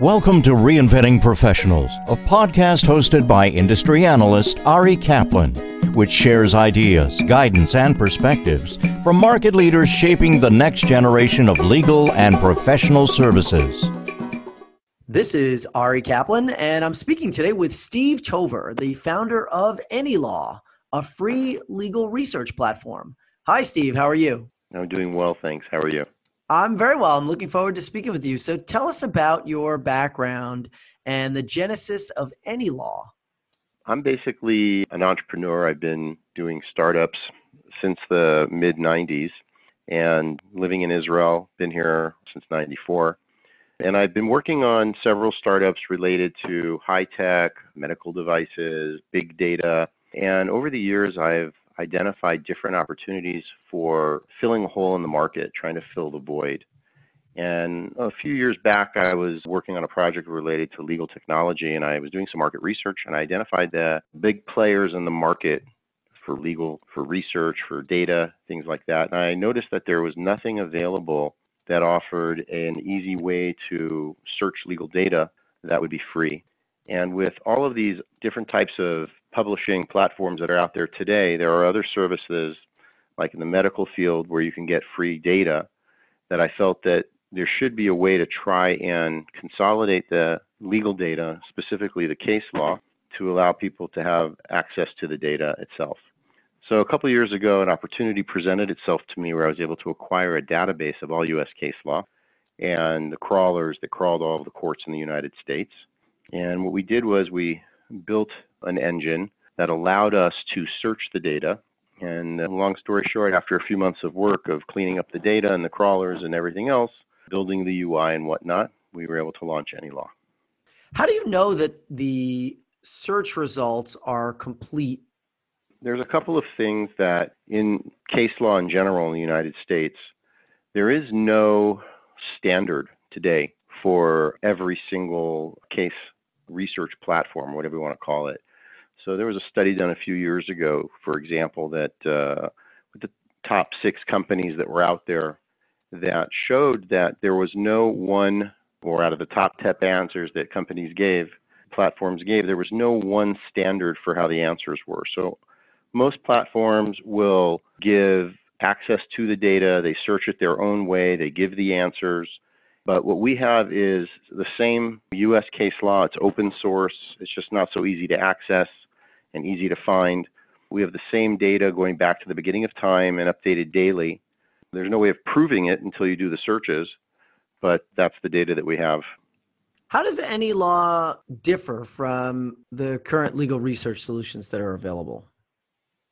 Welcome to Reinventing Professionals, a podcast hosted by industry analyst Ari Kaplan, which shares ideas, guidance, and perspectives from market leaders shaping the next generation of legal and professional services. This is Ari Kaplan, and I'm speaking today with Steve Tover, the founder of AnyLaw, a free legal research platform. Hi, Steve. How are you? I'm doing well, thanks. How are you? I'm very well. I'm looking forward to speaking with you. So tell us about your background and the genesis of AnyLaw. I'm basically an entrepreneur. I've been doing startups since the mid 90s and living in Israel, been here since 94. And I've been working on several startups related to high tech, medical devices, big data. And over the years, I've identified different opportunities for filling a hole in the market, trying to fill the void. And a few years back, I was working on a project related to legal technology, and I was doing some market research, and I identified the big players in the market for legal, for research, for data, things like that. And I noticed that there was nothing available that offered an easy way to search legal data that would be free. And with all of these different types of publishing platforms that are out there today, there are other services like in the medical field where you can get free data that I felt that there should be a way to try and consolidate the legal data, specifically the case law, to allow people to have access to the data itself. So a couple years ago, an opportunity presented itself to me where I was able to acquire a database of all U.S. case law and the crawlers that crawled all of the courts in the United States. And what we did was we built an engine that allowed us to search the data. And uh, long story short, after a few months of work of cleaning up the data and the crawlers and everything else, building the UI and whatnot, we were able to launch AnyLaw. How do you know that the search results are complete? There's a couple of things that in case law in general in the United States, there is no standard today for every single case research platform, whatever you want to call it. So there was a study done a few years ago, for example, that uh, with the top six companies that were out there that showed that there was no one, or out of the top 10 answers that companies gave, platforms gave, there was no one standard for how the answers were. So most platforms will give access to the data, they search it their own way, they give the answers. But what we have is the same US case law. It's open source. It's just not so easy to access and easy to find. We have the same data going back to the beginning of time and updated daily. There's no way of proving it until you do the searches, but that's the data that we have. How does AnyLaw differ from the current legal research solutions that are available?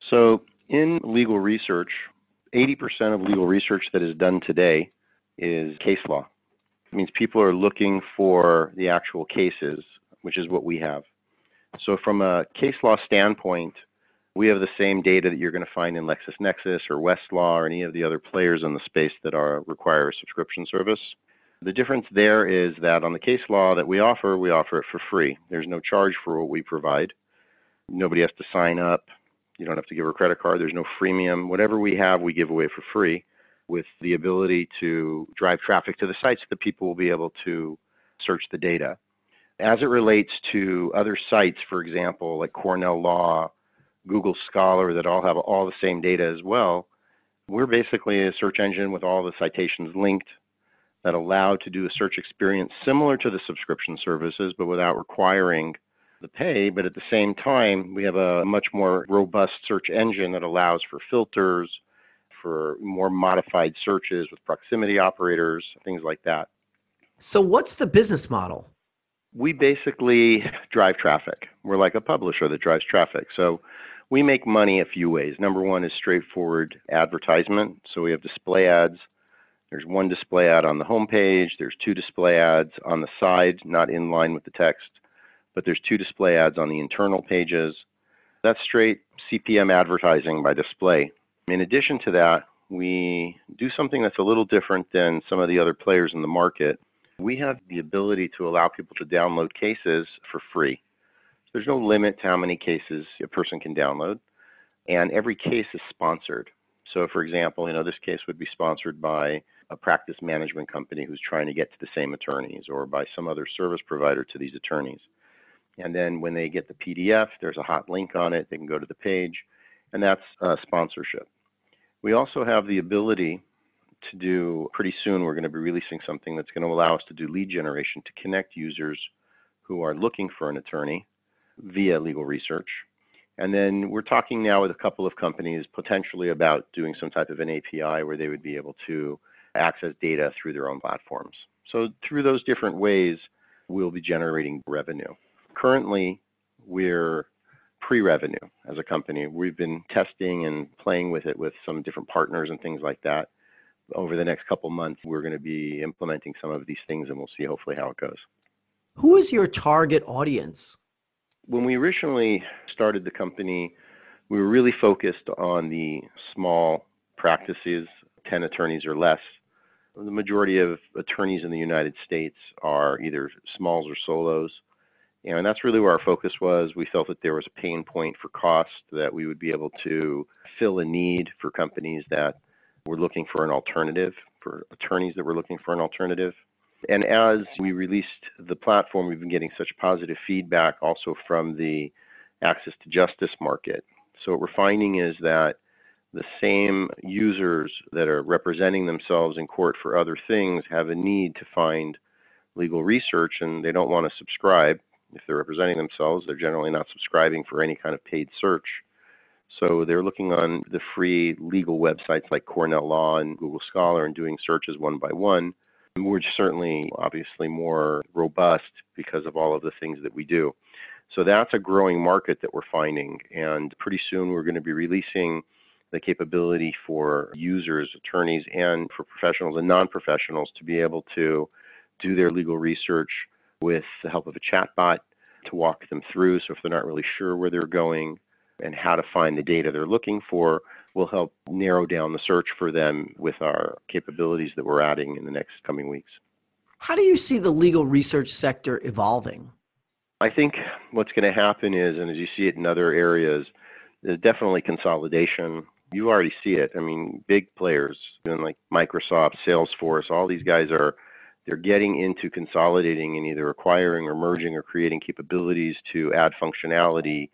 So, in legal research, 80% of legal research that is done today is case law. It means people are looking for the actual cases, which is what we have. So from a case law standpoint, we have the same data that you're going to find in LexisNexis or Westlaw or any of the other players in the space that are require a subscription service. The difference there is that on the case law that we offer, we offer it for free. There's no charge for what we provide. Nobody has to sign up. You don't have to give a credit card. There's no freemium. Whatever we have, we give away for free with the ability to drive traffic to the sites that people will be able to search the data. As it relates to other sites, for example, like Cornell Law, Google Scholar, that all have all the same data as well, we're basically a search engine with all the citations linked that allow to do a search experience similar to the subscription services, but without requiring the pay. But at the same time, we have a much more robust search engine that allows for filters, for more modified searches with proximity operators, things like that. So, what's the business model? We basically drive traffic. We're like a publisher that drives traffic. So, we make money a few ways. Number one is straightforward advertisement. So, we have display ads. There's one display ad on the homepage, there's two display ads on the side, not in line with the text, but there's two display ads on the internal pages. That's straight CPM advertising by display. In addition to that, we do something that's a little different than some of the other players in the market. We have the ability to allow people to download cases for free. There's no limit to how many cases a person can download, and every case is sponsored. So, for example, you know, this case would be sponsored by a practice management company who's trying to get to the same attorneys or by some other service provider to these attorneys. And then when they get the PDF, there's a hot link on it. They can go to the page, and that's uh, sponsorship. We also have the ability to do, pretty soon, we're going to be releasing something that's going to allow us to do lead generation to connect users who are looking for an attorney via legal research. And then we're talking now with a couple of companies potentially about doing some type of an API where they would be able to access data through their own platforms. So, through those different ways, we'll be generating revenue. Currently, we're pre revenue as a company. We've been testing and playing with it with some different partners and things like that. Over the next couple months, we're going to be implementing some of these things and we'll see hopefully how it goes. Who is your target audience? When we originally started the company, we were really focused on the small practices, 10 attorneys or less. The majority of attorneys in the United States are either smalls or solos. And that's really where our focus was. We felt that there was a pain point for cost, that we would be able to fill a need for companies that were looking for an alternative, for attorneys that were looking for an alternative. And as we released the platform, we've been getting such positive feedback also from the access to justice market. So what we're finding is that the same users that are representing themselves in court for other things have a need to find legal research and they don't want to subscribe. If they're representing themselves, they're generally not subscribing for any kind of paid search. So they're looking on the free legal websites like Cornell Law and Google Scholar and doing searches one by one we're certainly obviously more robust because of all of the things that we do. So that's a growing market that we're finding. And pretty soon we're going to be releasing the capability for users, attorneys, and for professionals and non professionals to be able to do their legal research with the help of a chatbot to walk them through. So if they're not really sure where they're going and how to find the data they're looking for, we'll help narrow down the search for them with our capabilities that we're adding in the next coming weeks. How do you see the legal research sector evolving? I think what's going to happen is, and as you see it in other areas, there's definitely consolidation. You already see it. I mean, big players, like Microsoft, Salesforce, all these guys are they're getting into consolidating and either acquiring or merging or creating capabilities to add functionality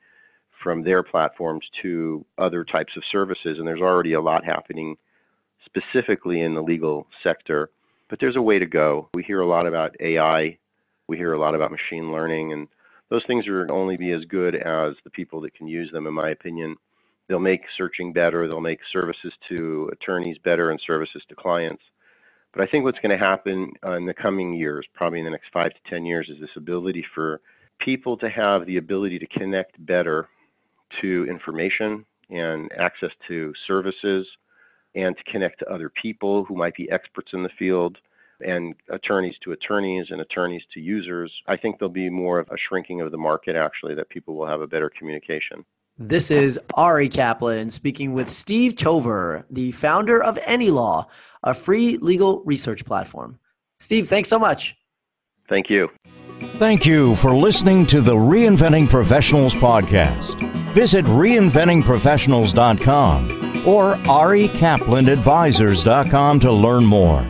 from their platforms to other types of services. And there's already a lot happening specifically in the legal sector. But there's a way to go. We hear a lot about AI, we hear a lot about machine learning, and those things are only be as good as the people that can use them, in my opinion. They'll make searching better, they'll make services to attorneys better and services to clients. But I think what's going to happen in the coming years, probably in the next five to 10 years, is this ability for people to have the ability to connect better to information and access to services and to connect to other people who might be experts in the field and attorneys to attorneys and attorneys to users. I think there'll be more of a shrinking of the market actually that people will have a better communication. This is Ari Kaplan speaking with Steve Tover, the founder of AnyLaw, a free legal research platform. Steve, thanks so much. Thank you. Thank you for listening to the Reinventing Professionals podcast. Visit reinventingprofessionals.com or arikaplanadvisors.com to learn more.